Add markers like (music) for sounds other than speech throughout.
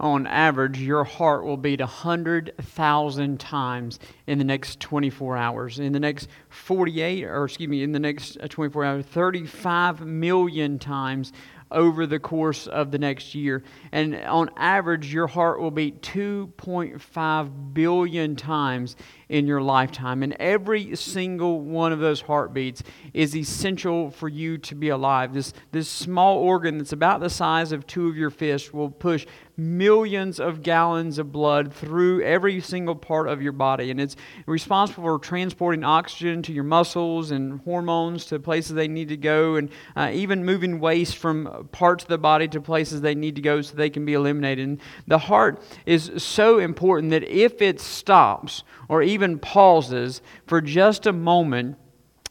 on average, your heart will beat 100,000 times in the next 24 hours. In the next 48, or excuse me, in the next uh, 24 hours, 35 million times over the course of the next year. And on average, your heart will beat 2.5 billion times in your lifetime. And every single one of those heartbeats is essential for you to be alive. This, this small organ that's about the size of two of your fists will push millions of gallons of blood through every single part of your body. And it's responsible for transporting oxygen to your muscles and hormones to places they need to go, and uh, even moving waste from parts of the body to places they need to go so they can be eliminated. And the heart is so important that if it stops or even pauses for just a moment,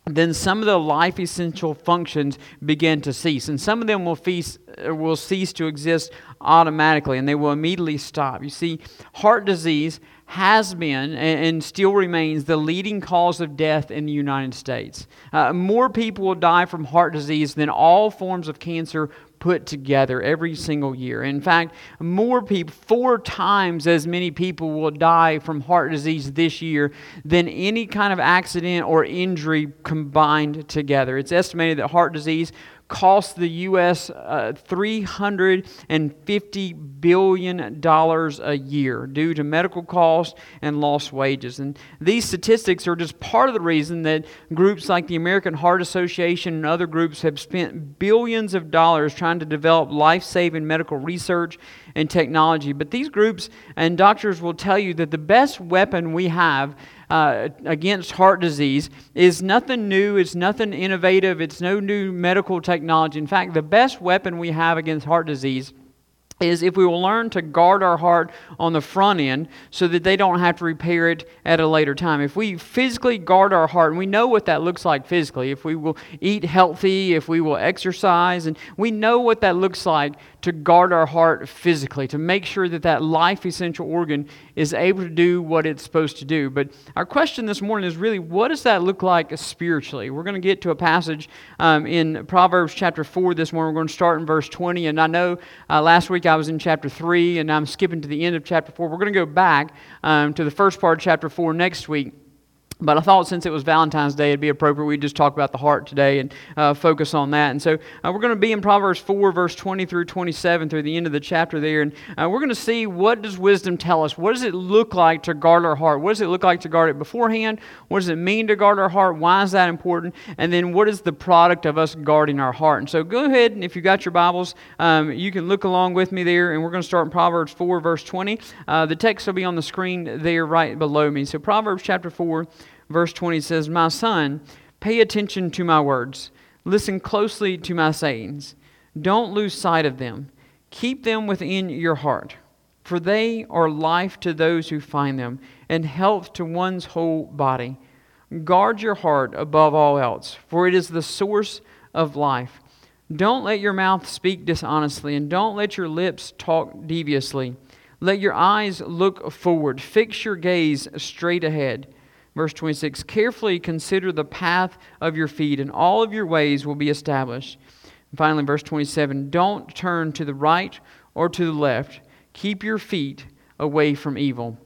then some of the life essential functions begin to cease. And some of them will, feast, will cease to exist automatically and they will immediately stop. You see, heart disease has been and still remains the leading cause of death in the United States. Uh, more people will die from heart disease than all forms of cancer put together every single year. In fact, more people, four times as many people will die from heart disease this year than any kind of accident or injury combined together. It's estimated that heart disease costs the U.S. Uh, $350 billion a year due to medical costs and lost wages. And these statistics are just part of the reason that groups like the American Heart Association and other groups have spent billions of dollars trying to develop life saving medical research and technology. But these groups and doctors will tell you that the best weapon we have uh, against heart disease is nothing new, it's nothing innovative, it's no new medical technology. In fact, the best weapon we have against heart disease is if we will learn to guard our heart on the front end so that they don't have to repair it at a later time. If we physically guard our heart, and we know what that looks like physically, if we will eat healthy, if we will exercise, and we know what that looks like to guard our heart physically, to make sure that that life essential organ is able to do what it's supposed to do. But our question this morning is really what does that look like spiritually? We're going to get to a passage um, in Proverbs chapter 4 this morning. We're going to start in verse 20. And I know uh, last week I was in chapter 3, and I'm skipping to the end of chapter 4. We're going to go back um, to the first part of chapter 4 next week. But I thought since it was Valentine's Day, it'd be appropriate we just talk about the heart today and uh, focus on that. And so uh, we're going to be in Proverbs 4, verse 20 through 27, through the end of the chapter there. And uh, we're going to see what does wisdom tell us? What does it look like to guard our heart? What does it look like to guard it beforehand? What does it mean to guard our heart? Why is that important? And then what is the product of us guarding our heart? And so go ahead, and if you've got your Bibles, um, you can look along with me there. And we're going to start in Proverbs 4, verse 20. Uh, the text will be on the screen there right below me. So Proverbs chapter 4 verse 20 says, My son, pay attention to my words, listen closely to my sayings. Don't lose sight of them. Keep them within your heart, for they are life to those who find them, and health to one's whole body. Guard your heart above all else, for it is the source of life. Don't let your mouth speak dishonestly, and don't let your lips talk deviously. Let your eyes look forward. Fix your gaze straight ahead. Verse 26 Carefully consider the path of your feet, and all of your ways will be established. And finally, verse 27 Don't turn to the right or to the left. Keep your feet away from evil.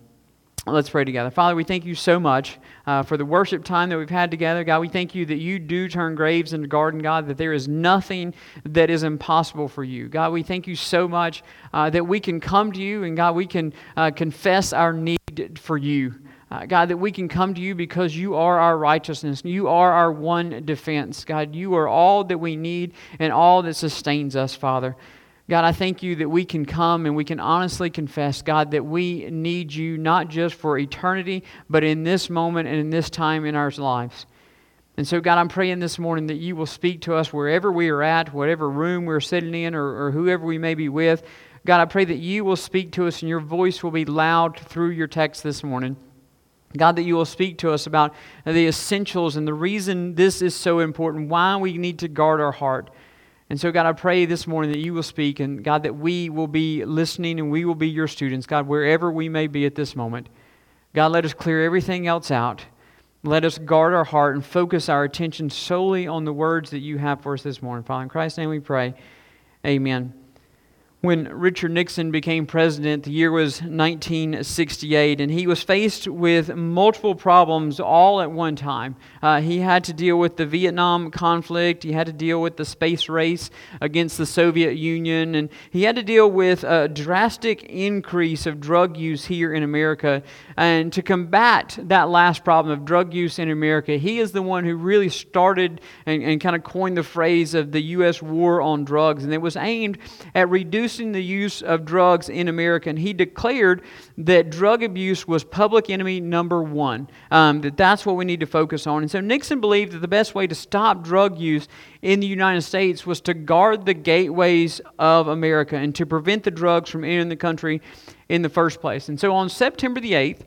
Let's pray together. Father, we thank you so much uh, for the worship time that we've had together. God, we thank you that you do turn graves into garden, God, that there is nothing that is impossible for you. God, we thank you so much uh, that we can come to you and, God, we can uh, confess our need for you. Uh, God, that we can come to you because you are our righteousness. You are our one defense. God, you are all that we need and all that sustains us, Father. God, I thank you that we can come and we can honestly confess, God, that we need you not just for eternity, but in this moment and in this time in our lives. And so, God, I'm praying this morning that you will speak to us wherever we are at, whatever room we're sitting in, or, or whoever we may be with. God, I pray that you will speak to us and your voice will be loud through your text this morning. God, that you will speak to us about the essentials and the reason this is so important, why we need to guard our heart. And so, God, I pray this morning that you will speak, and God, that we will be listening and we will be your students, God, wherever we may be at this moment. God, let us clear everything else out. Let us guard our heart and focus our attention solely on the words that you have for us this morning. Father, in Christ's name we pray. Amen. When Richard Nixon became president. The year was 1968, and he was faced with multiple problems all at one time. Uh, he had to deal with the Vietnam conflict, he had to deal with the space race against the Soviet Union, and he had to deal with a drastic increase of drug use here in America. And to combat that last problem of drug use in America, he is the one who really started and, and kind of coined the phrase of the U.S. war on drugs, and it was aimed at reducing the use of drugs in America. And he declared that drug abuse was public enemy number one, um, that that's what we need to focus on. And so Nixon believed that the best way to stop drug use in the United States was to guard the gateways of America and to prevent the drugs from entering the country in the first place. And so on September the 8th,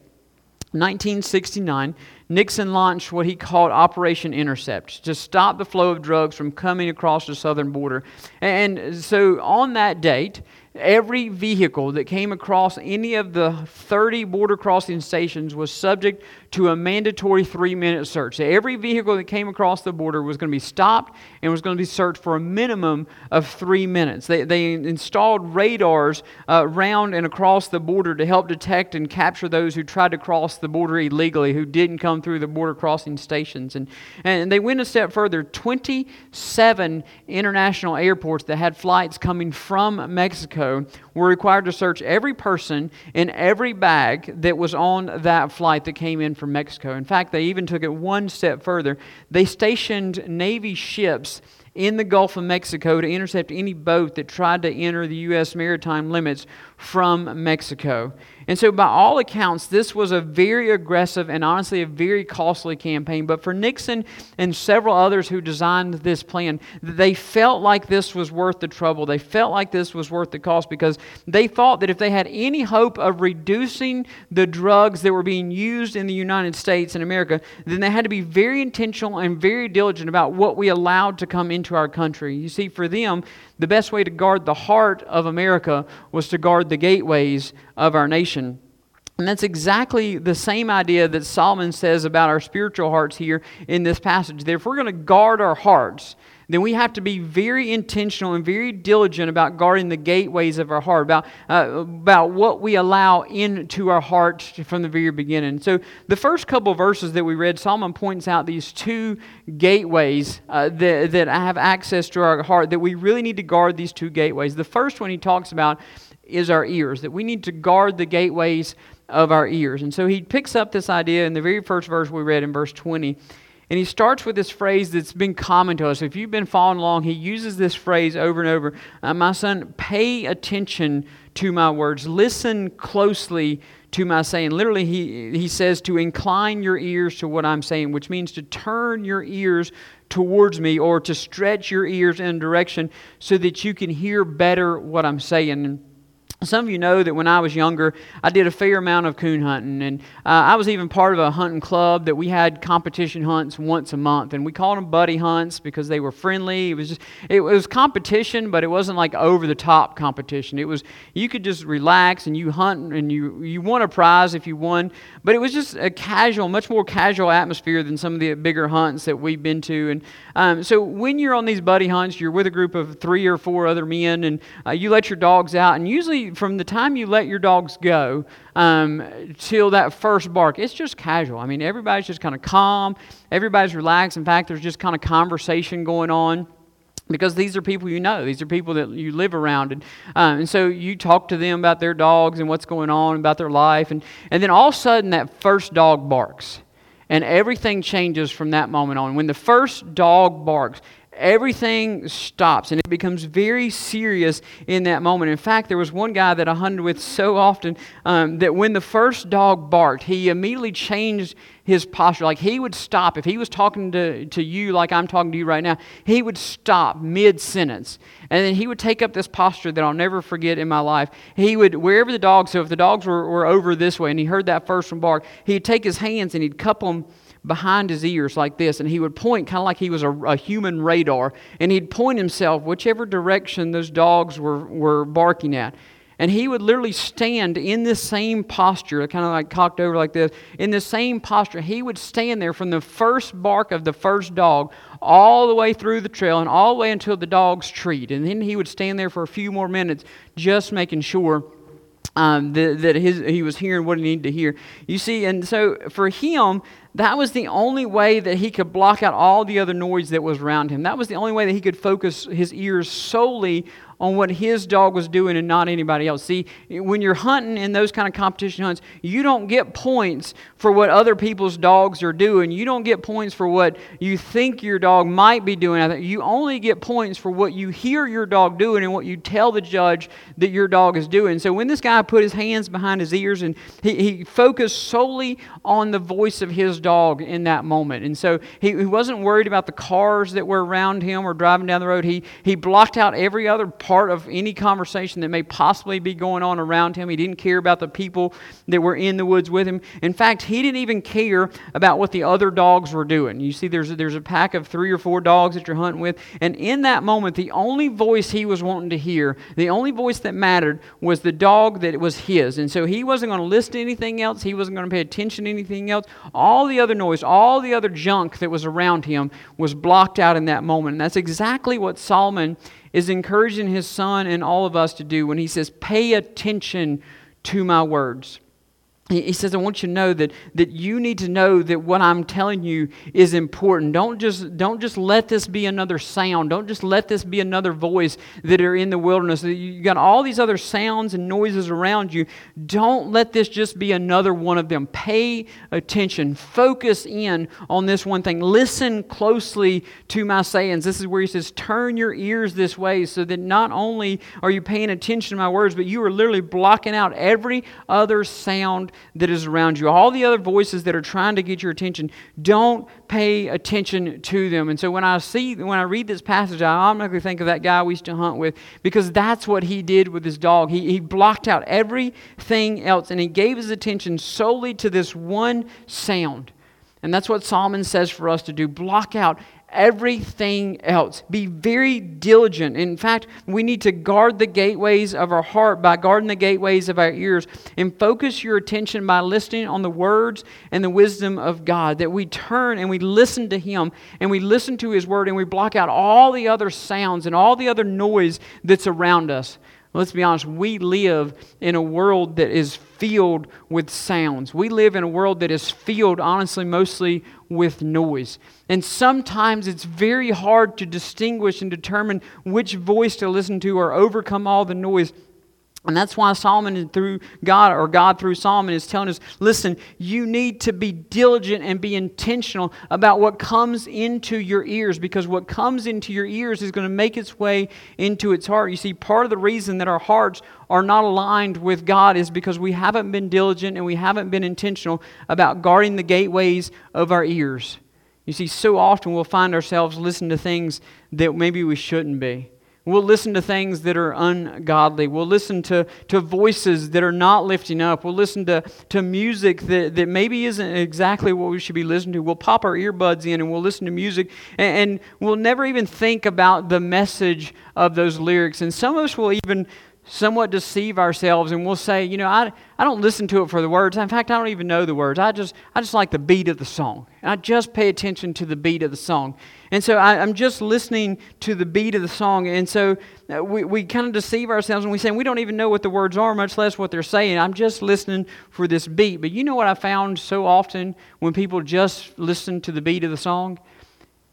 1969, Nixon launched what he called Operation Intercept to stop the flow of drugs from coming across the southern border. And so on that date, every vehicle that came across any of the 30 border crossing stations was subject to a mandatory three minute search. So every vehicle that came across the border was going to be stopped and was going to be searched for a minimum of three minutes. They, they installed radars uh, around and across the border to help detect and capture those who tried to cross the border illegally, who didn't come through the border crossing stations. And, and they went a step further 27 international airports that had flights coming from Mexico were required to search every person in every bag that was on that flight that came in from Mexico. In fact, they even took it one step further. They stationed Navy ships in the Gulf of Mexico to intercept any boat that tried to enter the U.S. maritime limits from Mexico. And so, by all accounts, this was a very aggressive and honestly a very costly campaign. But for Nixon and several others who designed this plan, they felt like this was worth the trouble. They felt like this was worth the cost because they thought that if they had any hope of reducing the drugs that were being used in the United States and America, then they had to be very intentional and very diligent about what we allowed to come into our country. You see, for them, the best way to guard the heart of America was to guard the gateways of our nation. And that's exactly the same idea that Solomon says about our spiritual hearts here in this passage. That if we're going to guard our hearts, then we have to be very intentional and very diligent about guarding the gateways of our heart, about, uh, about what we allow into our heart from the very beginning. So, the first couple verses that we read, Solomon points out these two gateways uh, that, that have access to our heart, that we really need to guard these two gateways. The first one he talks about is our ears, that we need to guard the gateways of our ears. And so he picks up this idea in the very first verse we read in verse 20. And he starts with this phrase that's been common to us. If you've been following along, he uses this phrase over and over uh, My son, pay attention to my words, listen closely to my saying. Literally, he, he says to incline your ears to what I'm saying, which means to turn your ears towards me or to stretch your ears in a direction so that you can hear better what I'm saying. Some of you know that when I was younger, I did a fair amount of coon hunting, and uh, I was even part of a hunting club that we had competition hunts once a month, and we called them buddy hunts because they were friendly. It was just it was competition, but it wasn't like over the top competition. It was you could just relax and you hunt and you you won a prize if you won, but it was just a casual, much more casual atmosphere than some of the bigger hunts that we've been to. And um, so when you're on these buddy hunts, you're with a group of three or four other men, and uh, you let your dogs out, and usually from the time you let your dogs go um, till that first bark, it's just casual. I mean, everybody's just kind of calm, everybody's relaxed. In fact, there's just kind of conversation going on because these are people you know these are people that you live around and, um, and so you talk to them about their dogs and what's going on about their life and, and then all of a sudden that first dog barks and everything changes from that moment on when the first dog barks everything stops and it becomes very serious in that moment. In fact, there was one guy that I hunted with so often um, that when the first dog barked, he immediately changed his posture. Like he would stop. If he was talking to, to you like I'm talking to you right now, he would stop mid sentence. And then he would take up this posture that I'll never forget in my life. He would, wherever the dogs, so if the dogs were, were over this way and he heard that first one bark, he'd take his hands and he'd cup them behind his ears like this, and he would point kind of like he was a, a, human radar, and he'd point himself whichever direction those dogs were, were barking at. And he would literally stand in this same posture, kind of like cocked over like this, in the same posture. He would stand there from the first bark of the first dog all the way through the trail and all the way until the dogs treat. And then he would stand there for a few more minutes just making sure um, that, that his, he was hearing what he needed to hear. You see, and so for him, that was the only way that he could block out all the other noise that was around him. That was the only way that he could focus his ears solely on what his dog was doing and not anybody else. See, when you're hunting in those kind of competition hunts, you don't get points for what other people's dogs are doing. You don't get points for what you think your dog might be doing. You only get points for what you hear your dog doing and what you tell the judge that your dog is doing. So when this guy put his hands behind his ears and he, he focused solely on the voice of his dog in that moment. And so he, he wasn't worried about the cars that were around him or driving down the road. He, he blocked out every other of any conversation that may possibly be going on around him. He didn't care about the people that were in the woods with him. In fact, he didn't even care about what the other dogs were doing. You see, there's a, there's a pack of three or four dogs that you're hunting with, and in that moment, the only voice he was wanting to hear, the only voice that mattered, was the dog that was his. And so he wasn't going to listen to anything else. He wasn't going to pay attention to anything else. All the other noise, all the other junk that was around him was blocked out in that moment. And that's exactly what Solomon is encouraging his son and all of us to do when he says, Pay attention to my words. He says, I want you to know that, that you need to know that what I'm telling you is important. Don't just, don't just let this be another sound. Don't just let this be another voice that are in the wilderness. You got all these other sounds and noises around you. Don't let this just be another one of them. Pay attention. Focus in on this one thing. Listen closely to my sayings. This is where he says, Turn your ears this way so that not only are you paying attention to my words, but you are literally blocking out every other sound that is around you, all the other voices that are trying to get your attention, don't pay attention to them. And so when I see, when I read this passage, I automatically think of that guy we used to hunt with because that's what he did with his dog. He, he blocked out everything else and he gave his attention solely to this one sound. And that's what Solomon says for us to do block out everything else. Be very diligent. In fact, we need to guard the gateways of our heart by guarding the gateways of our ears and focus your attention by listening on the words and the wisdom of God. That we turn and we listen to Him and we listen to His word and we block out all the other sounds and all the other noise that's around us. Let's be honest, we live in a world that is filled with sounds. We live in a world that is filled, honestly, mostly with noise. And sometimes it's very hard to distinguish and determine which voice to listen to or overcome all the noise. And that's why Solomon through God, or God through Solomon, is telling us listen, you need to be diligent and be intentional about what comes into your ears because what comes into your ears is going to make its way into its heart. You see, part of the reason that our hearts are not aligned with God is because we haven't been diligent and we haven't been intentional about guarding the gateways of our ears. You see, so often we'll find ourselves listening to things that maybe we shouldn't be. We'll listen to things that are ungodly. We'll listen to, to voices that are not lifting up. We'll listen to, to music that, that maybe isn't exactly what we should be listening to. We'll pop our earbuds in and we'll listen to music, and, and we'll never even think about the message of those lyrics. And some of us will even somewhat deceive ourselves and we'll say, you know, I, I don't listen to it for the words. In fact, I don't even know the words. I just, I just like the beat of the song. And I just pay attention to the beat of the song. And so I, am just listening to the beat of the song. And so uh, we, we kind of deceive ourselves and we say, we don't even know what the words are, much less what they're saying. I'm just listening for this beat. But you know what I found so often when people just listen to the beat of the song?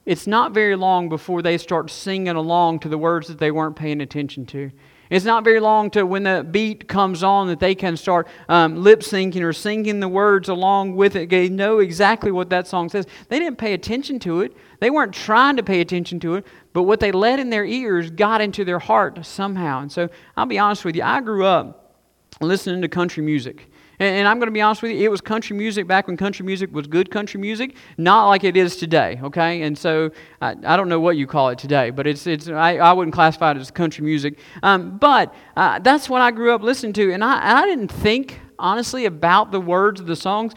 It's not very long before they start singing along to the words that they weren't paying attention to. It's not very long to when the beat comes on that they can start um, lip syncing or singing the words along with it. They know exactly what that song says. They didn't pay attention to it, they weren't trying to pay attention to it, but what they let in their ears got into their heart somehow. And so I'll be honest with you, I grew up listening to country music. And, I'm going to be honest with you, it was country music back when country music was good country music, not like it is today, okay? And so I, I don't know what you call it today, but it's, it's, I, I wouldn't classify it as country music. Um, but uh, that's what I grew up listening to. And I, and I didn't think, honestly, about the words of the songs.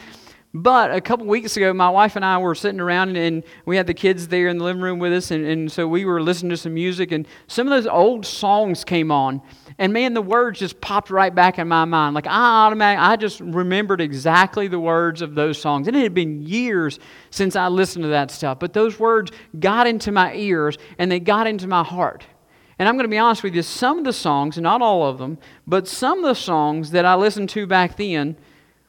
But a couple weeks ago, my wife and I were sitting around and, we had the kids there in the living room with us. And, and so we were listening to some music, and some of those old songs came on. And man, the words just popped right back in my mind. Like I automatically, I just remembered exactly the words of those songs. And it had been years since I listened to that stuff. But those words got into my ears and they got into my heart. And I'm going to be honest with you, some of the songs, not all of them, but some of the songs that I listened to back then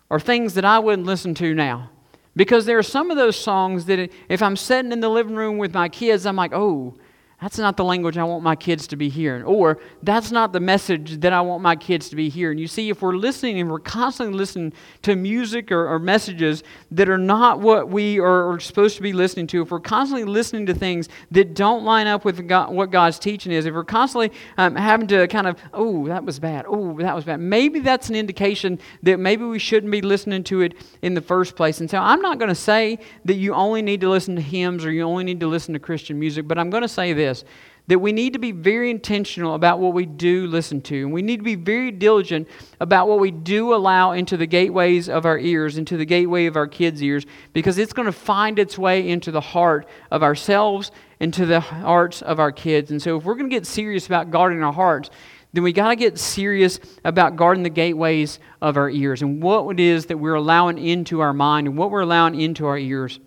are things that I wouldn't listen to now. Because there are some of those songs that if I'm sitting in the living room with my kids, I'm like, oh, that's not the language I want my kids to be hearing. Or that's not the message that I want my kids to be hearing. You see, if we're listening and we're constantly listening to music or, or messages that are not what we are, are, supposed to be listening to, if we're constantly listening to things that don't line up with God, what God's teaching is, if we're constantly um, having to kind of, oh, that was bad, oh, that was bad, maybe that's an indication that maybe we shouldn't be listening to it in the first place. And so I'm not going to say that you only need to listen to hymns or you only need to listen to Christian music, but I'm going to say this this that we need to be very intentional about what we do listen to. And we need to be very diligent about what we do allow into the gateways of our ears, into the gateway of our kids' ears, because it's going to find its way into the heart of ourselves into the hearts of our kids. And so if we're going to get serious about guarding our hearts, then we got to get serious about guarding the gateways of our ears and what it is that we're allowing into our mind and what we're allowing into our ears.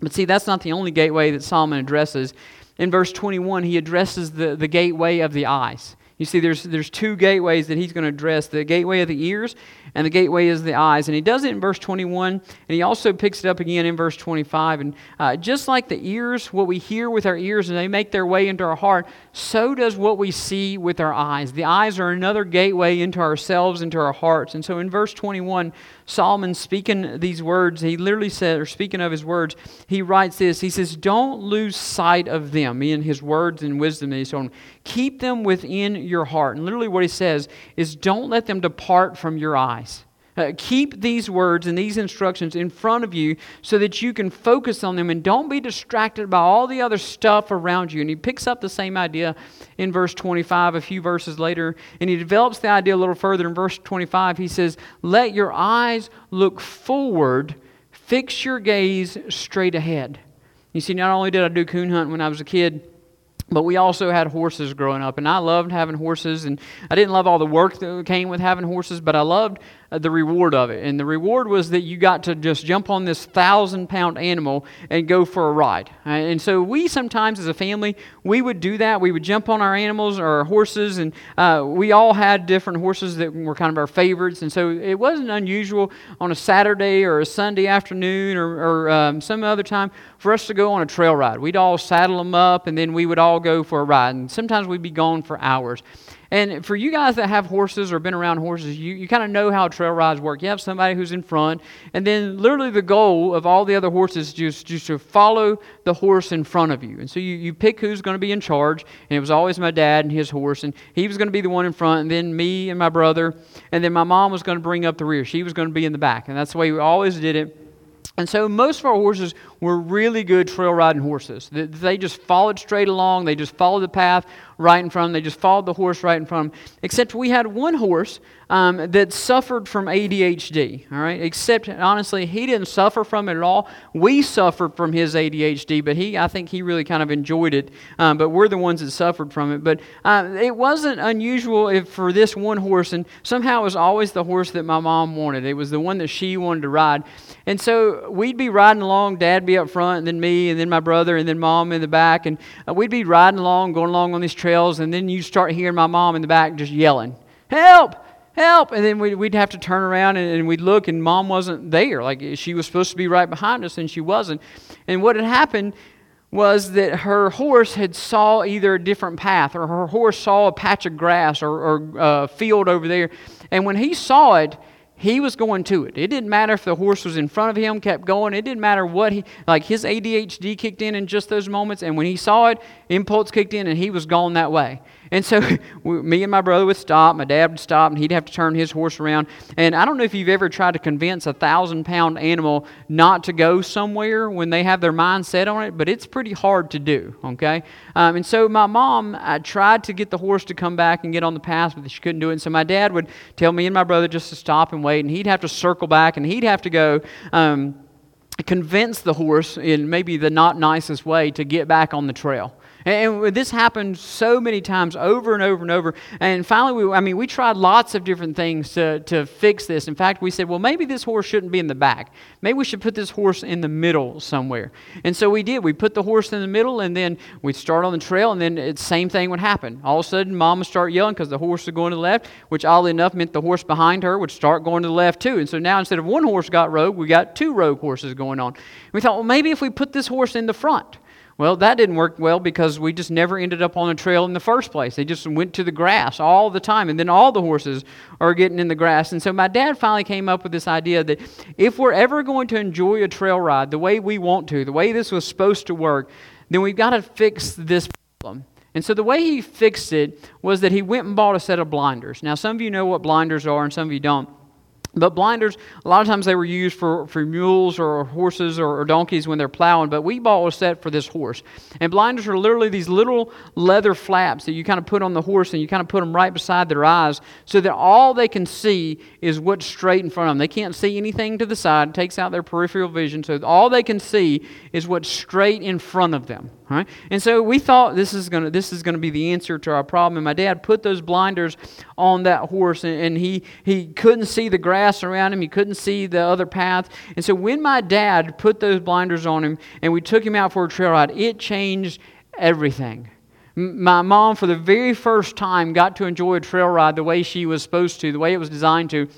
But see, that's not the only gateway that Solomon addresses in verse 21, he addresses the, the gateway of the eyes. You see, there's, there's two gateways that he's going to address the gateway of the ears and the gateway is the eyes. And he does it in verse 21, and he also picks it up again in verse 25. And uh, just like the ears, what we hear with our ears and they make their way into our heart, so does what we see with our eyes. The eyes are another gateway into ourselves, into our hearts. And so in verse 21, Solomon speaking these words, he literally said, or speaking of his words, he writes this. He says, Don't lose sight of them, in his words and wisdom that he's told Keep them within your heart. And literally what he says is, Don't let them depart from your eyes. Uh, keep these words and these instructions in front of you so that you can focus on them and don't be distracted by all the other stuff around you. And he picks up the same idea in verse 25, a few verses later, and he develops the idea a little further in verse 25. He says, Let your eyes look forward, fix your gaze straight ahead. You see, not only did I do coon hunt when I was a kid, but we also had horses growing up, and I loved having horses. And I didn't love all the work that came with having horses, but I loved the reward of it. And the reward was that you got to just jump on this thousand pound animal and go for a ride. Uh, and so we sometimes, as a family, we would do that. We would jump on our animals or our horses, and uh, we all had different horses that were kind of our favorites. And so it wasn't unusual on a Saturday or a Sunday afternoon or, or um, some other time for us to go on a trail ride. We'd all saddle them up, and then we would all go for a ride. And sometimes we'd be gone for hours. And for you guys that have horses or been around horses, you, you kind of know how trail rides work. You have somebody who's in front, and then literally the goal of all the other horses is just, just to follow the horse in front of you. And so you, you pick who's going to be in charge, and it was always my dad and his horse, and he was going to be the one in front, and then me and my brother, and then my mom was going to bring up the rear. She was going to be in the back, and that's the way we always did it. And so most of our horses were really good trail riding horses. They just followed straight along. They just followed the path right in front of them. They just followed the horse right in front of them. Except we had one horse um, that suffered from ADHD. All right. Except honestly, he didn't suffer from it at all. We suffered from his ADHD, but he, I think, he really kind of enjoyed it. Um, but we're the ones that suffered from it. But uh, it wasn't unusual if for this one horse, and somehow it was always the horse that my mom wanted. It was the one that she wanted to ride. And so we'd be riding along. Dad be up front, and then me, and then my brother, and then mom in the back. And uh, we'd be riding along, going along on these trails, and then you start hearing my mom in the back just yelling, Help! Help! And then we'd, we'd have to turn around and, and we'd look, and mom wasn't there. Like she was supposed to be right behind us, and she wasn't. And what had happened was that her horse had saw either a different path or her horse saw a patch of grass or, or a uh, field over there and when he saw it he was going to it. It didn't matter if the horse was in front of him, kept going. It didn't matter what he, like his ADHD kicked in in just those moments. And when he saw it, impulse kicked in and he was gone that way. And so (laughs) me and my brother would stop, my dad would stop, and he'd have to turn his horse around. And I don't know if you've ever tried to convince a thousand pound animal not to go somewhere when they have their mind set on it, but it's pretty hard to do, okay? Um, and so my mom I tried to get the horse to come back and get on the path, but she couldn't do it. And so my dad would tell me and my brother just to stop, and wait, and he'd have to circle back, and he'd have to go. Um, convince the horse in maybe the not nicest way to get back on the trail. And this happened so many times over and over and over. And finally, we, I mean, we tried lots of different things to, to fix this. In fact, we said, well, maybe this horse shouldn't be in the back. Maybe we should put this horse in the middle somewhere. And so we did. We put the horse in the middle, and then we'd start on the trail, and then the same thing would happen. All of a sudden, mom would start yelling because the horse was going to the left, which oddly enough meant the horse behind her would start going to the left too. And so now instead of one horse got rogue, we got two rogue horses going on. We thought, well, maybe if we put this horse in the front, well, that didn't work well because we just never ended up on a trail in the first place. They just went to the grass all the time, and then all the horses are getting in the grass. And so my dad finally came up with this idea that if we're ever going to enjoy a trail ride the way we want to, the way this was supposed to work, then we've got to fix this problem. And so the way he fixed it was that he went and bought a set of blinders. Now, some of you know what blinders are, and some of you don't. But blinders, a lot of times they were used for, for mules or horses or, or, donkeys when they're plowing, but we bought a set for this horse. And blinders are literally these little leather flaps that you kind of put on the horse and you kind of put them right beside their eyes so that all they can see is what's straight in front of them. They can't see anything to the side, it takes out their peripheral vision, so all they can see is what's straight in front of them. Right? And so we thought this is gonna this is gonna be the answer to our problem. And my dad put those blinders on that horse, and, and he he couldn't see the grass around him. He couldn't see the other path. And so when my dad put those blinders on him, and we took him out for a trail ride, it changed everything. My mom, for the very first time, got to enjoy a trail ride the way she was supposed to, the way it was designed to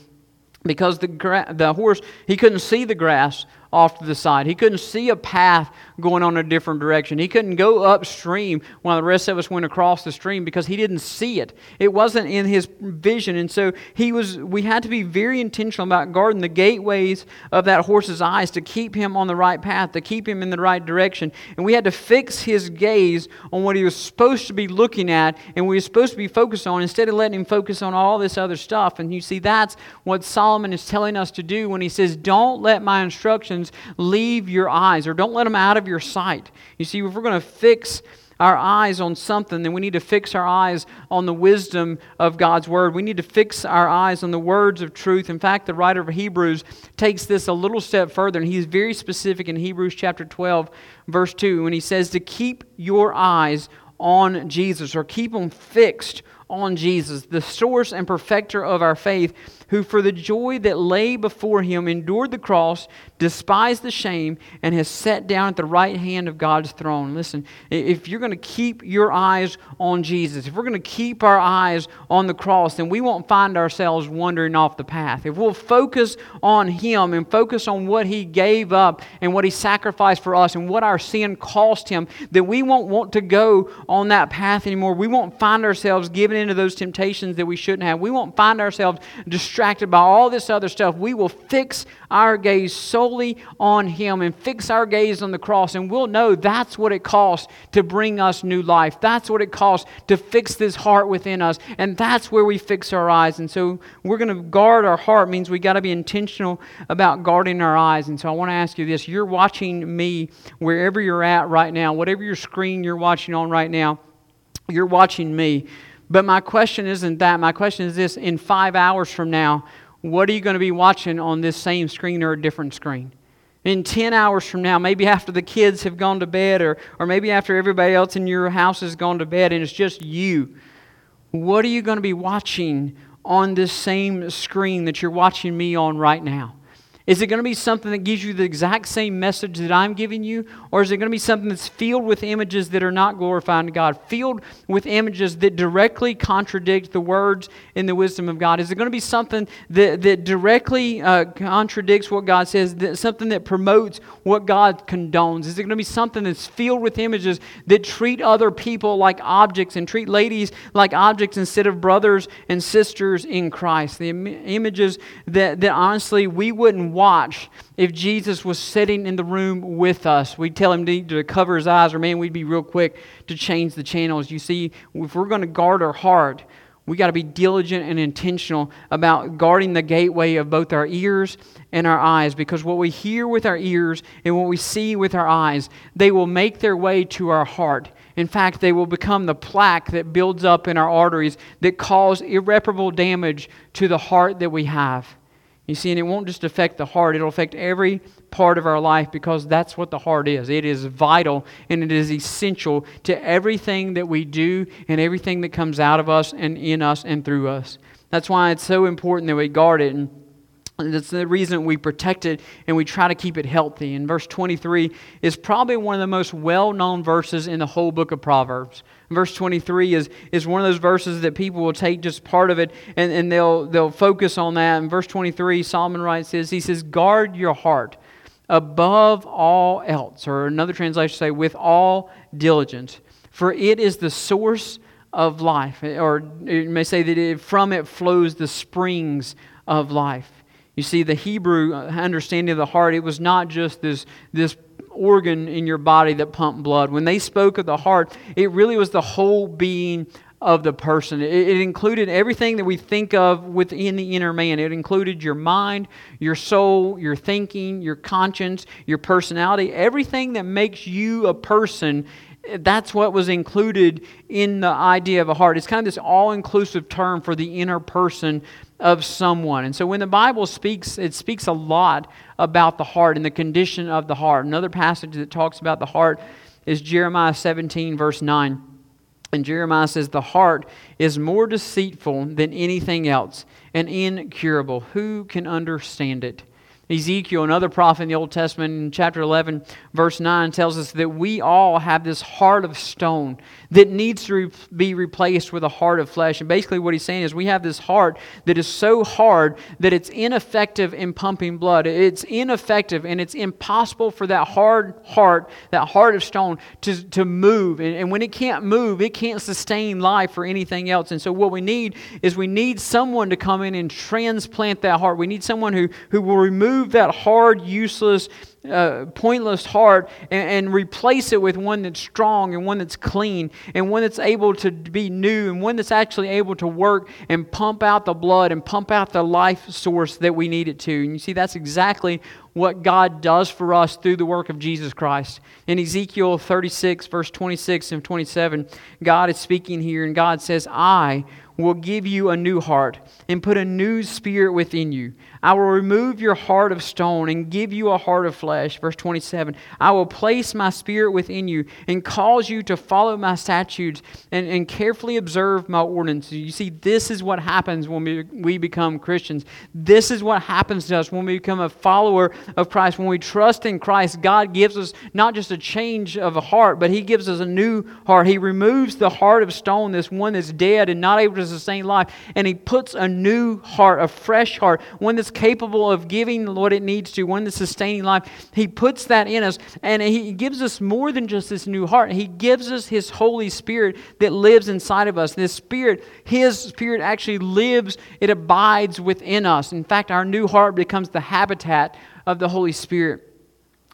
because the, gra- the horse he couldn't see the grass off to the side. He couldn't see a path going on a different direction. He couldn't go upstream while the rest of us went across the stream because he didn't see it. It wasn't in his vision. And so he was we had to be very intentional about guarding the gateways of that horse's eyes to keep him on the right path, to keep him in the right direction. And we had to fix his gaze on what he was supposed to be looking at and we were supposed to be focused on instead of letting him focus on all this other stuff. And you see that's what Solomon is telling us to do when he says, "Don't let my instructions leave your eyes or don't let them out of your sight. You see, if we're going to fix our eyes on something, then we need to fix our eyes on the wisdom of God's Word. We need to fix our eyes on the words of truth. In fact, the writer of Hebrews takes this a little step further, and he's very specific in Hebrews chapter 12, verse 2, when he says to keep your eyes on Jesus or keep them fixed on Jesus, the source and perfecter of our faith who for the joy that lay before him endured the cross, despised the shame, and has sat down at the right hand of God's throne. Listen, if you're going to keep your eyes on Jesus, if we're going to keep our eyes on the cross, then we won't find ourselves wandering off the path. If we'll focus on him and focus on what he gave up and what he sacrificed for us and what our sin cost him, then we won't want to go on that path anymore. We won't find ourselves giving into those temptations that we shouldn't have. We won't find ourselves distracted by all this other stuff, we will fix our gaze solely on Him and fix our gaze on the cross. And we'll know that's what it costs to bring us new life. That's what it costs to fix this heart within us. And that's where we fix our eyes. And so we're going to guard our heart, means we got to be intentional about guarding our eyes. And so I want to ask you this you're watching me wherever you're at right now, whatever your screen you're watching on right now, you're watching me. But my question isn't that. My question is this in five hours from now, what are you going to be watching on this same screen or a different screen? In 10 hours from now, maybe after the kids have gone to bed, or, or maybe after everybody else in your house has gone to bed and it's just you, what are you going to be watching on this same screen that you're watching me on right now? Is it going to be something that gives you the exact same message that I'm giving you? Or is it going to be something that's filled with images that are not glorifying to God, filled with images that directly contradict the words and the wisdom of God? Is it going to be something that, that directly uh, contradicts what God says, that, something that promotes what God condones? Is it going to be something that's filled with images that treat other people like objects and treat ladies like objects instead of brothers and sisters in Christ? The Im- images that, that honestly we wouldn't watch if Jesus was sitting in the room with us. We'd tell him to, to cover his eyes, or man, we'd be real quick to change the channels. You see, if we're going to guard our heart, we got to be diligent and intentional about guarding the gateway of both our ears and our eyes because what we hear with our ears and what we see with our eyes, they will make their way to our heart. In fact, they will become the plaque that builds up in our arteries that cause irreparable damage to the heart that we have. You see, and it won't just affect the heart, it'll affect every part of our life because that's what the heart is. It is vital and it is essential to everything that we do and everything that comes out of us and in us and through us. That's why it's so important that we guard it. And that's the reason we protect it and we try to keep it healthy. And verse 23 is probably one of the most well known verses in the whole book of Proverbs. Verse 23 is, is one of those verses that people will take just part of it and, and they'll, they'll focus on that. In verse 23, Solomon writes this He says, Guard your heart above all else, or another translation say, with all diligence, for it is the source of life. Or it may say that it, from it flows the springs of life. You see, the Hebrew understanding of the heart, it was not just this, this organ in your body that pumped blood. When they spoke of the heart, it really was the whole being of the person. It, it, included everything that we think of within the inner man. It included your mind, your soul, your thinking, your conscience, your personality, everything that makes you a person. That's what was included in the idea of a heart. It's kind of this all inclusive term for the inner person of someone. And so when the Bible speaks, it speaks a lot about the heart and the condition of the heart. Another passage that talks about the heart is Jeremiah 17, verse 9. And Jeremiah says, The heart is more deceitful than anything else and incurable. Who can understand it? Ezekiel, another prophet in the Old Testament, in chapter 11, verse 9, tells us that we all have this heart of stone that needs to be replaced with a heart of flesh. And basically, what he's saying is we have this heart that is so hard that it's ineffective in pumping blood. It's ineffective and it's impossible for that hard heart, that heart of stone, to, to move. And, and when it can't move, it can't sustain life or anything else. And so, what we need is we need someone to come in and transplant that heart. We need someone who, who will remove that hard, useless, uh, pointless heart and, and, replace it with one that's strong and one that's clean and one that's able to be new and one that's actually able to work and pump out the blood and pump out the life source that we need it to. And you see, that's exactly what God does for us through the work of Jesus Christ. In Ezekiel 36, verse 26 and 27, God is speaking here, and God says, I will give you a new heart and put a new spirit within you. I will remove your heart of stone and give you a heart of flesh. Verse 27 I will place my spirit within you and cause you to follow my statutes and, and carefully observe my ordinances. You see, this is what happens when we, we become Christians. This is what happens to us when we become a follower of Christ. When we trust in Christ, God gives us not just a change of a heart, but He gives us a new heart. He removes the heart of stone, this one that's dead and not able to sustain life, and He puts a new heart, a fresh heart, one that's capable of giving what it needs to, one that's sustaining life. He puts that in us, and He gives us more than just this new heart. He gives us His Holy Spirit that lives inside of us. This Spirit, His Spirit actually lives, it abides within us. In fact, our new heart becomes the habitat of the Holy Spirit.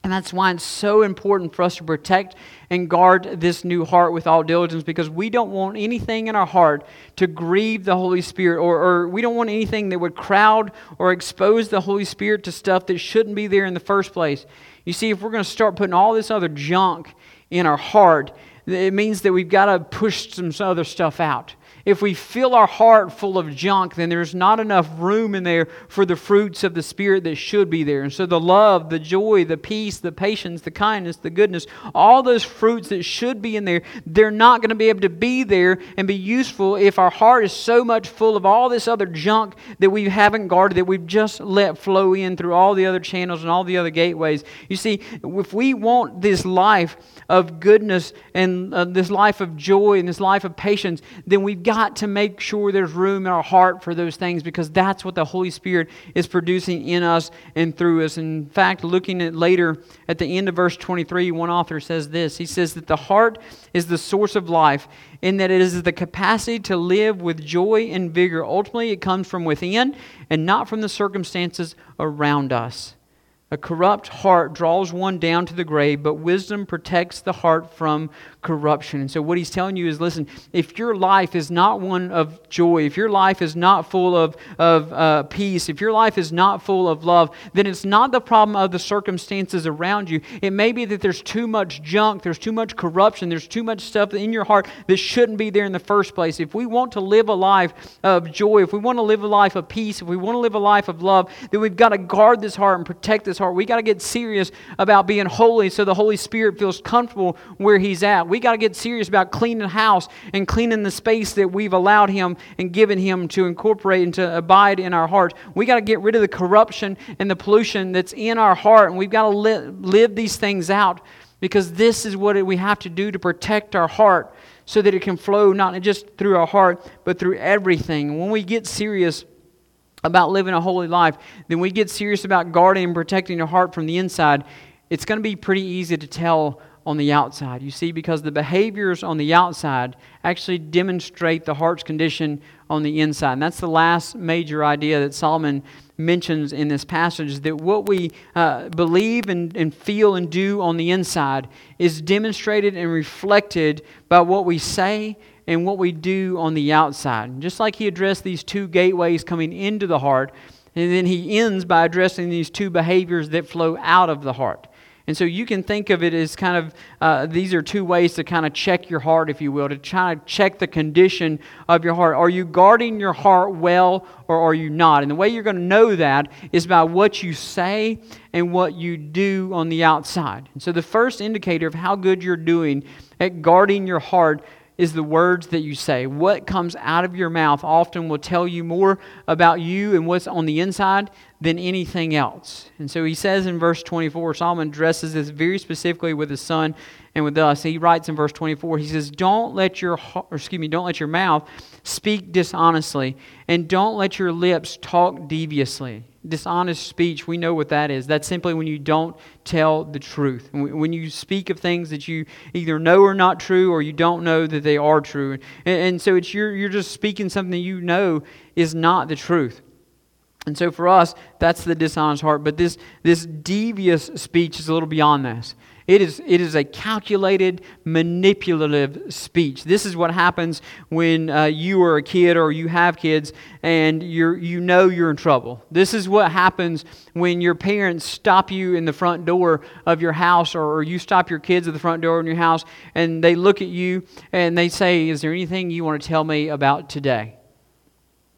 And that's why it's so important for us to protect and guard this new heart with all diligence because we don't want anything in our heart to grieve the Holy Spirit or, or, we don't want anything that would crowd or expose the Holy Spirit to stuff that shouldn't be there in the first place. You see, if we're going to start putting all this other junk in our heart, it means that we've got to push some other stuff out. If we fill our heart full of junk, then there's not enough room in there for the fruits of the Spirit that should be there. And so the love, the joy, the peace, the patience, the kindness, the goodness, all those fruits that should be in there, they're not going to be able to be there and be useful if our heart is so much full of all this other junk that we haven't guarded, that we've just let flow in through all the other channels and all the other gateways. You see, if we want this life of goodness and uh, this life of joy and this life of patience, then we've got got to make sure there's room in our heart for those things because that's what the Holy Spirit is producing in us and through us. In fact, looking at later at the end of verse 23, one author says this He says that the heart is the source of life, in that it is the capacity to live with joy and vigor. Ultimately, it comes from within and not from the circumstances around us. A corrupt heart draws one down to the grave, but wisdom protects the heart from corruption. And so, what he's telling you is listen, if your life is not one of joy, if your life is not full of, of uh, peace, if your life is not full of love, then it's not the problem of the circumstances around you. It may be that there's too much junk, there's too much corruption, there's too much stuff in your heart that shouldn't be there in the first place. If we want to live a life of joy, if we want to live a life of peace, if we want to live a life of love, then we've got to guard this heart and protect this heart. We got to get serious about being holy so the Holy Spirit feels comfortable where He's at. We got to get serious about cleaning house and cleaning the space that we've allowed Him and given Him to incorporate and to abide in our hearts. We got to get rid of the corruption and the pollution that's in our heart, and we've got to li- live these things out because this is what we have to do to protect our heart so that it can flow not just through our heart, but through everything. When we get serious about living a holy life, then we get serious about guarding and protecting your heart from the inside, it's going to be pretty easy to tell on the outside. You see, because the behaviors on the outside actually demonstrate the heart's condition on the inside. And that's the last major idea that Solomon mentions in this passage that what we uh, believe and, and feel and do on the inside is demonstrated and reflected by what we say and what we do on the outside. Just like he addressed these two gateways coming into the heart, and then he ends by addressing these two behaviors that flow out of the heart. And so you can think of it as kind of uh, these are two ways to kind of check your heart, if you will, to try to check the condition of your heart. Are you guarding your heart well or are you not? And the way you're going to know that is by what you say and what you do on the outside. And so the first indicator of how good you're doing at guarding your heart is the words that you say. What comes out of your mouth often will tell you more about you and what's on the inside than anything else. And so he says in verse 24, Solomon addresses this very specifically with his son and with us. He writes in verse 24, he says, Don't let your, or excuse me, don't let your mouth speak dishonestly, and don't let your lips talk deviously dishonest speech, we know what that is. That's simply when you don't tell the truth. When you speak of things that you either know are not true or you don't know that they are true. And, so it's you're, you're just speaking something you know is not the truth. And so for us, that's the dishonest heart. But this, this devious speech is a little beyond this. It is, it is a calculated, manipulative speech. This is what happens when uh, you are a kid or you have kids and you're, you know you're in trouble. This is what happens when your parents stop you in the front door of your house or, or you stop your kids at the front door in your house and they look at you and they say, Is there anything you want to tell me about today?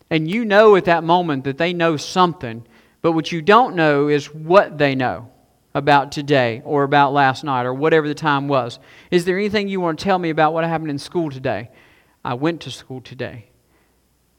And you know at that moment that they know something, but what you don't know is what they know about today or about last night or whatever the time was. Is there anything you want to tell me about what happened in school today? I went to school today.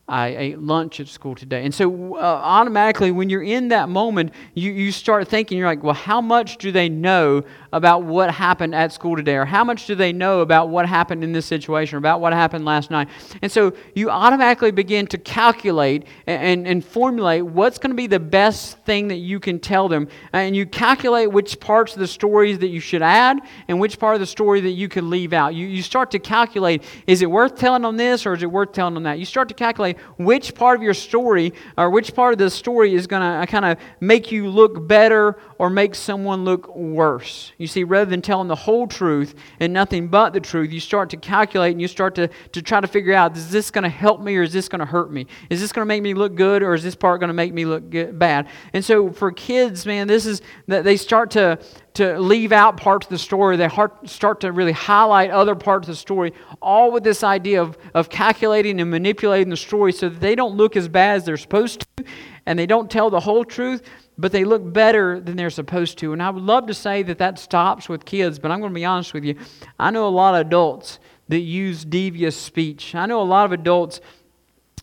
I ate lunch at school today. And so, uh, automatically, when you're in that moment, you, you start thinking, you're like, well, how much do they know about what happened at school today? Or how much do they know about what happened in this situation or about what happened last night? And so, you automatically begin to calculate and, and, and formulate what's going to be the best thing that you can tell them. And you calculate which parts of the stories that you should add and which part of the story that you could leave out. You, you start to calculate is it worth telling them this or is it worth telling them that? You start to calculate which part of your story or which part of the story is going to kind of make you look better or make someone look worse. You see, rather than telling the whole truth and nothing but the truth, you start to calculate and you start to, to try to figure out is this going to help me or is this going to hurt me? Is this going to make me look good or is this part going to make me look good, bad? And so for kids, man, this is that they start to to leave out parts of the story. They start to really highlight other parts of the story, all with this idea of, of calculating and manipulating the story so that they don't look as bad as they're supposed to and they don't tell the whole truth, but they look better than they're supposed to. And I would love to say that that stops with kids, but I'm going to be honest with you. I know a lot of adults that use devious speech. I know a lot of adults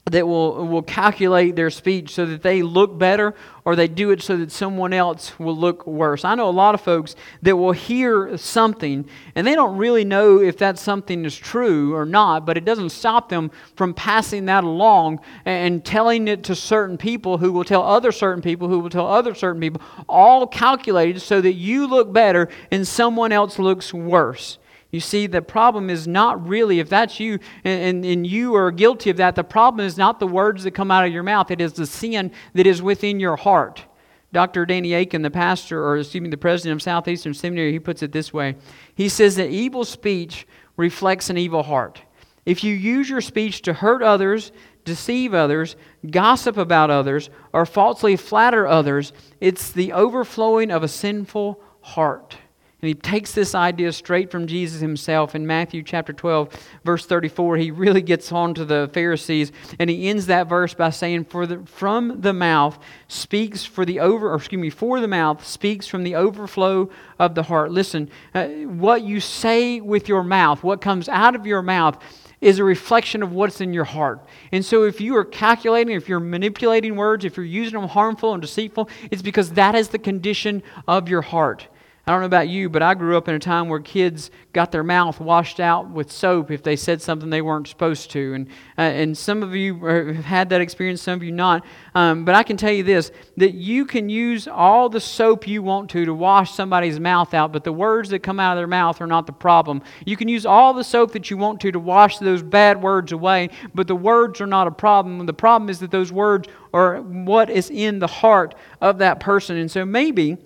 that will, will calculate their speech so that they look better or they do it so that someone else will look worse. I know a lot of folks that will hear something and they don't really know if that something is true or not, but it doesn't stop them from passing that along and telling it to certain people who will tell other certain people who will tell other certain people, all calculated so that you look better and someone else looks worse. You see, the problem is not really, if that's you and, and, you are guilty of that, the problem is not the words that come out of your mouth. It is the sin that is within your heart. Dr. Danny Akin, the pastor, or excuse me, the president of Southeastern Seminary, he puts it this way. He says that evil speech reflects an evil heart. If you use your speech to hurt others, deceive others, gossip about others, or falsely flatter others, it's the overflowing of a sinful heart. And he takes this idea straight from Jesus himself in Matthew chapter 12, verse 34. He really gets on to the Pharisees, and he ends that verse by saying, For the, from the mouth speaks for the over, or excuse me, for the mouth speaks from the overflow of the heart. Listen, uh, what you say with your mouth, what comes out of your mouth, is a reflection of what's in your heart. And so if you are calculating, if you're manipulating words, if you're using them harmful and deceitful, it's because that is the condition of your heart. I don't know about you, but I grew up in a time where kids got their mouth washed out with soap if they said something they weren't supposed to. And, uh, and some of you have had that experience, some of you not. Um, but I can tell you this that you can use all the soap you want to to wash somebody's mouth out, but the words that come out of their mouth are not the problem. You can use all the soap that you want to to wash those bad words away, but the words are not a problem. The problem is that those words are what is in the heart of that person. And so maybe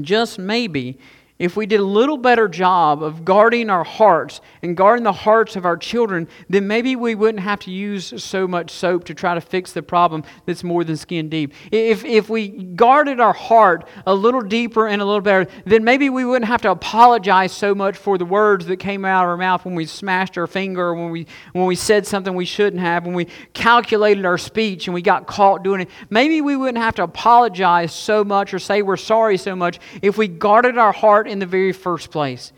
just maybe, if we did a little better job of guarding our hearts and guarding the hearts of our children, then maybe we wouldn't have to use so much soap to try to fix the problem that's more than skin deep. If, if we guarded our heart a little deeper and a little better, then maybe we wouldn't have to apologize so much for the words that came out of our mouth when we smashed our finger when we, when we said something we shouldn't have, when we calculated our speech and we got caught doing it. Maybe we wouldn't have to apologize so much or say we're sorry so much if we guarded our heart in the very first place.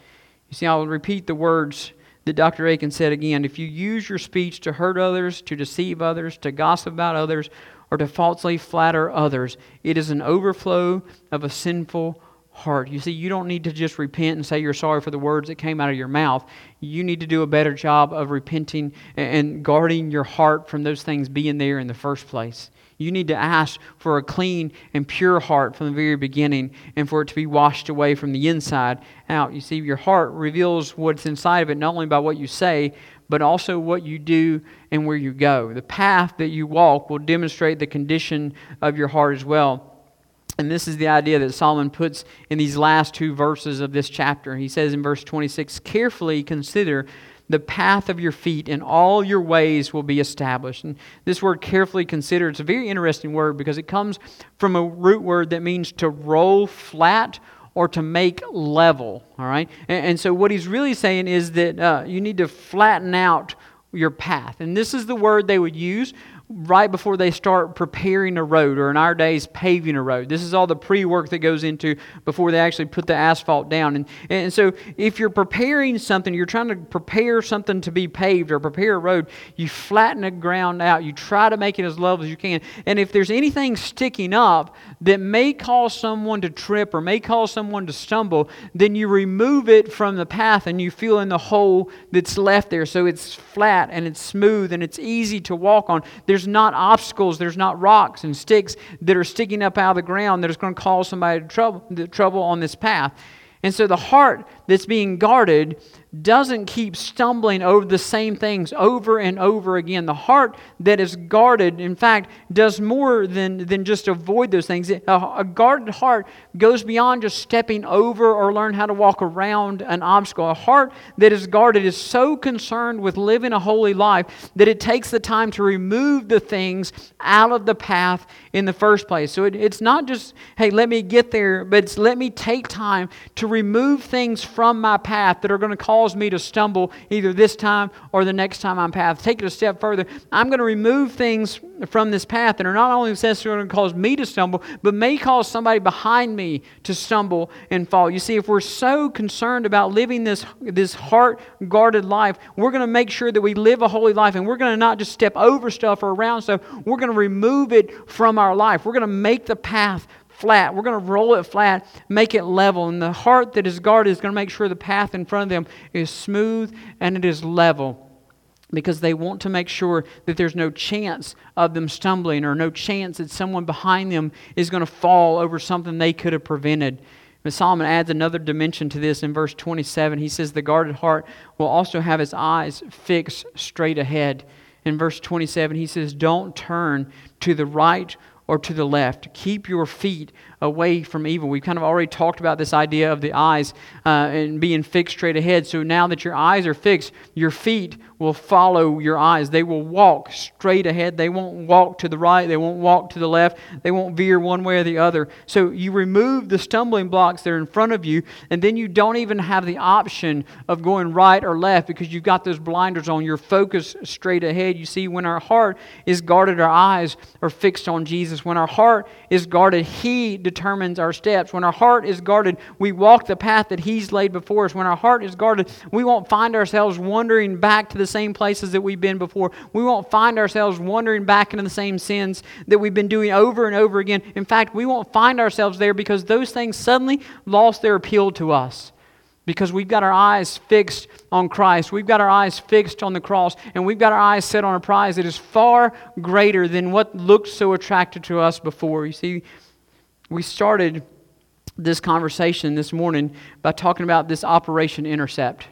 You see, I will repeat the words that Dr. Akin said again. If you use your speech to hurt others, to deceive others, to gossip about others, or to falsely flatter others, it is an overflow of a sinful heart. You see, you don't need to just repent and say you're sorry for the words that came out of your mouth. You need to do a better job of repenting and guarding your heart from those things being there in the first place. You need to ask for a clean and pure heart from the very beginning and for it to be washed away from the inside out. You see, your heart reveals what's inside of it not only by what you say, but also what you do and where you go. The path that you walk will demonstrate the condition of your heart as well. And this is the idea that Solomon puts in these last two verses of this chapter. He says in verse 26 Carefully consider the path of your feet, and all your ways will be established. And this word carefully considered, it's a very interesting word because it comes from a root word that means to roll flat or to make level. All right? And, and so what he's really saying is that uh, you need to flatten out your path. And this is the word they would use right before they start preparing a road, or in our days, paving a road. This is all the pre work that goes into before they actually put the asphalt down. And, and so, if you're preparing something, you're trying to prepare something to be paved or prepare a road, you flatten the ground out. You try to make it as level as you can. And if there's anything sticking up that may cause someone to trip or may cause someone to stumble, then you remove it from the path and you fill in the hole that's left there so it's flat and it's smooth and it's easy to walk on. There's there's not obstacles, there's not rocks and sticks that are sticking up out of the ground that is going to cause somebody trouble, trouble on this path. And so the heart that's being guarded doesn't keep stumbling over the same things over and over again. The heart that is guarded, in fact, does more than, than just avoid those things. A, a guarded heart goes beyond just stepping over or learn how to walk around an obstacle. A heart that is guarded is so concerned with living a holy life that it takes the time to remove the things out of the path in the first place. So it, it's not just, hey, let me get there, but it's let me take time to remove things from my path that are going to cause cause me to stumble either this time or the next time I'm path. Take it a step further. I'm going to remove things from this path that are not only necessarily going to cause me to stumble, but may cause somebody behind me to stumble and fall. You see, if we're so concerned about living this, this heart guarded life, we're going to make sure that we live a holy life and we're going to not just step over stuff or around stuff, we're going to remove it from our life. We're going to make the path flat. We're going to roll it flat, make it level. And the heart that is guarded is going to make sure the path in front of them is smooth and it is level because they want to make sure that there's no chance of them stumbling or no chance that someone behind them is going to fall over something they could have prevented. But Solomon adds another dimension to this in verse 27. He says, The guarded heart will also have his eyes fixed straight ahead. In verse 27, he says, Don't turn to the right or to the left. Keep your feet away from evil. We've kind of already talked about this idea of the eyes uh, and being fixed straight ahead. So now that your eyes are fixed, your feet will follow your eyes. They will walk straight ahead. They won't walk to the right. They won't walk to the left. They won't veer one way or the other. So you remove the stumbling blocks that are in front of you, and then you don't even have the option of going right or left because you've got those blinders on. You're focused straight ahead. You see, when our heart is guarded, our eyes are fixed on Jesus. When our heart is guarded, He determines our steps. When our heart is guarded, we walk the path that He's laid before us. When our heart is guarded, we won't find ourselves wandering back to the same places that we've been before. We won't find ourselves wandering back into the same sins that we've been doing over and over again. In fact, we won't find ourselves there because those things suddenly lost their appeal to us because we've got our eyes fixed on Christ. We've got our eyes fixed on the cross, and we've got our eyes set on a prize that is far greater than what looked so attractive to us before. You see, we started this conversation this morning by talking about this Operation Intercept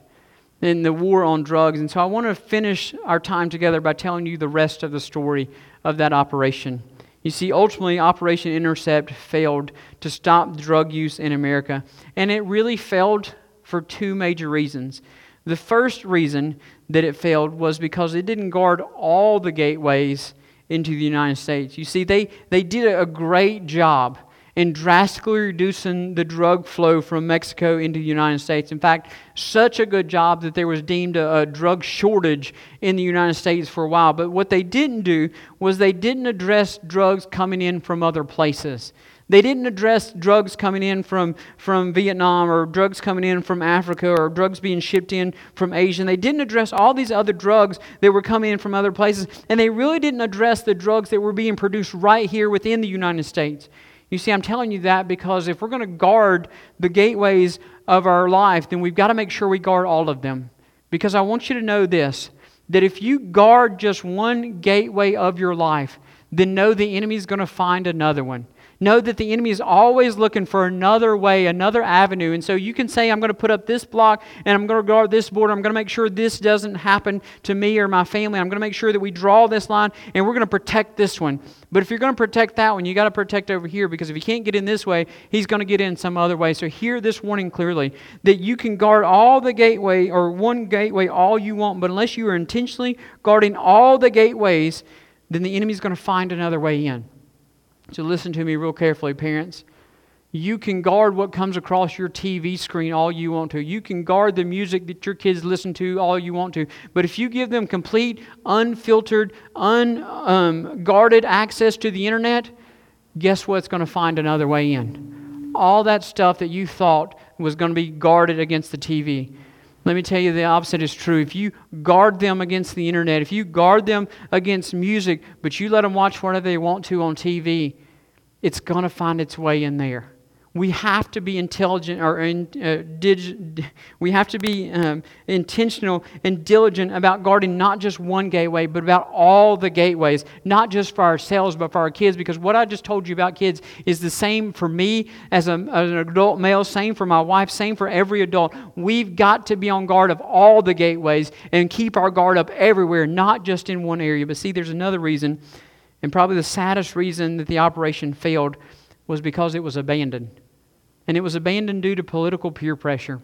and the war on drugs. And so I want to finish our time together by telling you the rest of the story of that operation. You see, ultimately, Operation Intercept failed to stop drug use in America, and it really failed for two major reasons. The first reason that it failed was because it didn't guard all the gateways into the United States. You see, they, they did a great job in drastically reducing the drug flow from Mexico into the United States. In fact, such a good job that there was deemed a, a, drug shortage in the United States for a while. But what they didn't do was they didn't address drugs coming in from other places. They didn't address drugs coming in from, from Vietnam or drugs coming in from Africa or drugs being shipped in from Asia. And they didn't address all these other drugs that were coming in from other places. And they really didn't address the drugs that were being produced right here within the United States. You see, I'm telling you that because if we're going to guard the gateways of our life, then we've got to make sure we guard all of them. Because I want you to know this that if you guard just one gateway of your life, then know the enemy is going to find another one. Know that the enemy is always looking for another way, another avenue. And so you can say, I'm going to put up this block and I'm going to guard this border. I'm going to make sure this doesn't happen to me or my family. I'm going to make sure that we draw this line and we're going to protect this one. But if you're going to protect that one, you got to protect over here because if he can't get in this way, he's going to get in some other way. So hear this warning clearly that you can guard all the gateway or one gateway all you want, but unless you are intentionally guarding all the gateways, then the enemy's going to find another way in. So listen to me real carefully, parents. You can guard what comes across your TV screen all you want to. You can guard the music that your kids listen to all you want to. But if you give them complete, unfiltered, unguarded um, access to the internet, guess what's going to find another way in? All that stuff that you thought was going to be guarded against the TV let me tell you the opposite is true. If you guard them against the internet, if you guard them against music, but you let them watch whatever they want to on TV, it's going to find its way in there we have to be intelligent or in, uh, we have to be um, intentional and diligent about guarding not just one gateway but about all the gateways not just for ourselves but for our kids because what i just told you about kids is the same for me as, a, as an adult male same for my wife same for every adult. We've got to be on guard of all the gateways and keep our guard up everywhere not just in one area. But see there's another reason and probably the saddest reason that the operation failed was because it was abandoned and it was abandoned due to political peer pressure.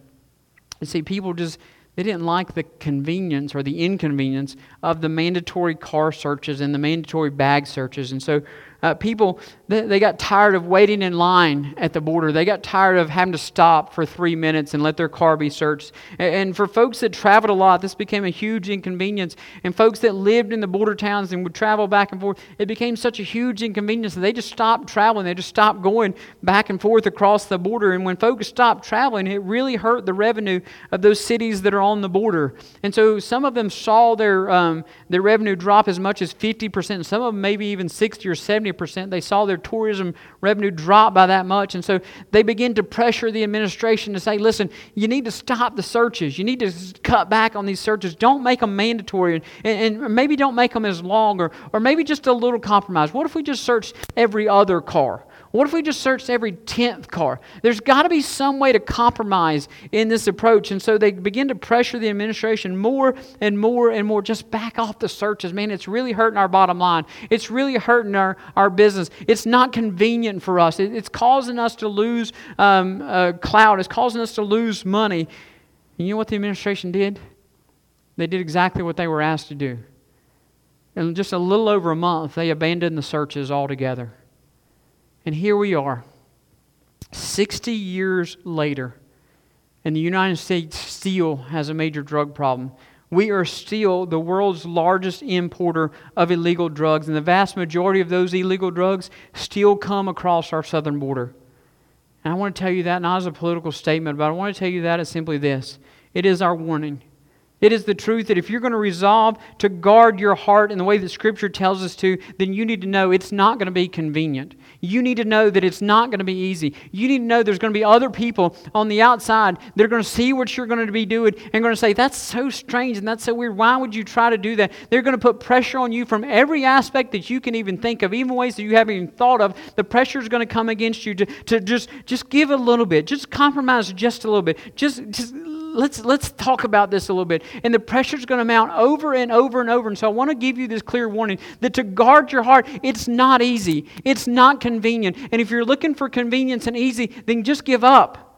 You see, people just they didn't like the convenience or the inconvenience of the mandatory car searches and the mandatory bag searches. And so uh, people, they, they got tired of waiting in line at the border. They got tired of having to stop for three minutes and let their car be searched. And, and for folks that traveled a lot, this became a huge inconvenience. And folks that lived in the border towns and would travel back and forth, it became such a huge inconvenience that they just stopped traveling. They just stopped going back and forth across the border. And when folks stopped traveling, it really hurt the revenue of those cities that are on the border. And so some of them saw their, um, their revenue drop as much as 50%. Some of them maybe even 60 or 70 70%. They saw their tourism revenue drop by that much. And so they began to pressure the administration to say, listen, you need to stop the searches. You need to cut back on these searches. Don't make them mandatory. And, and maybe don't make them as long or, or maybe just a little compromise. What if we just search every other car? What if we just searched every 10th car? There's got to be some way to compromise in this approach. And so they begin to pressure the administration more and more and more. Just back off the searches. Man, it's really hurting our bottom line. It's really hurting our, our business. It's not convenient for us. It, it's causing us to lose um, uh, cloud. It's causing us to lose money. And you know what the administration did? They did exactly what they were asked to do. In just a little over a month, they abandoned the searches altogether. And here we are, 60 years later, and the United States still has a major drug problem. We are still the world's largest importer of illegal drugs, and the vast majority of those illegal drugs still come across our southern border. And I want to tell you that not as a political statement, but I want to tell you that as simply this it is our warning. It is the truth that if you're going to resolve to guard your heart in the way that Scripture tells us to, then you need to know it's not going to be convenient. You need to know that it's not going to be easy. You need to know there's going to be other people on the outside that are going to see what you're going to be doing and going to say, That's so strange and that's so weird. Why would you try to do that? They're going to put pressure on you from every aspect that you can even think of, even ways that you haven't even thought of. The pressure is going to come against you to, to just, just give a little bit, just compromise just a little bit. Just, just let's let's talk about this a little bit. And the pressure is going to mount over and over and over. And so I want to give you this clear warning that to guard your heart, it's not easy. It's not convenient. And if you're looking for convenience and easy, then just give up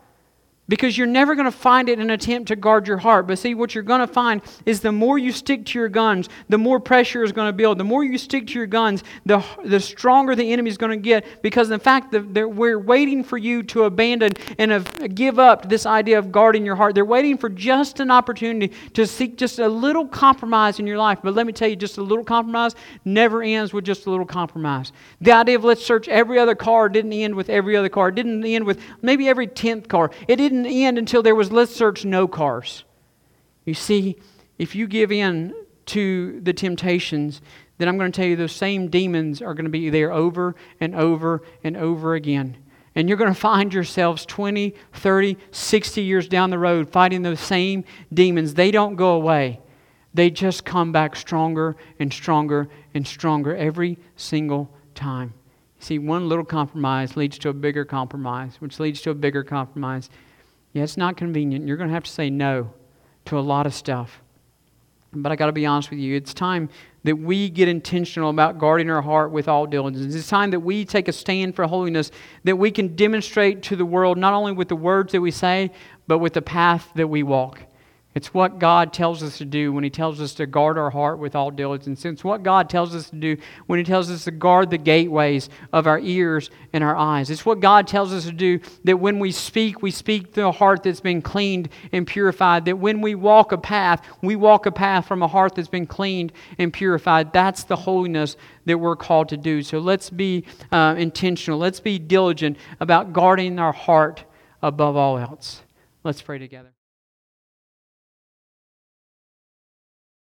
because you're never going to find it in an attempt to guard your heart. But see, what you're going to find is the more you stick to your guns, the more pressure is going to build. The more you stick to your guns, the, the stronger the enemy is going to get because, in fact, the, we're waiting for you to abandon and give up this idea of guarding your heart. They're waiting for just an opportunity to seek just a little compromise in your life. But let me tell you, just a little compromise never ends with just a little compromise. The idea of let's search every other car didn't end with every other car, it didn't end with maybe every 10th car. It didn't didn't end until there was let's search no cars. You see, if you give in to the temptations, then I'm going to tell you those same demons are going to be there over and over and over again. And you're going to find yourselves 20, 30, 60 years down the road fighting those same demons. They don't go away, they just come back stronger and stronger and stronger every single time. See, one little compromise leads to a bigger compromise, which leads to a bigger compromise. Yeah, it's not convenient. You're going to have to say no to a lot of stuff. But I got to be honest with you. It's time that we get intentional about guarding our heart with all diligence. It's time that we take a stand for holiness, that we can demonstrate to the world not only with the words that we say, but with the path that we walk. It's what God tells us to do when He tells us to guard our heart with all diligence. It's what God tells us to do when He tells us to guard the gateways of our ears and our eyes. It's what God tells us to do that when we speak, we speak through a heart that's been cleaned and purified. That when we walk a path, we walk a path from a heart that's been cleaned and purified. That's the holiness that we're called to do. So let's be uh, intentional. Let's be diligent about guarding our heart above all else. Let's pray together.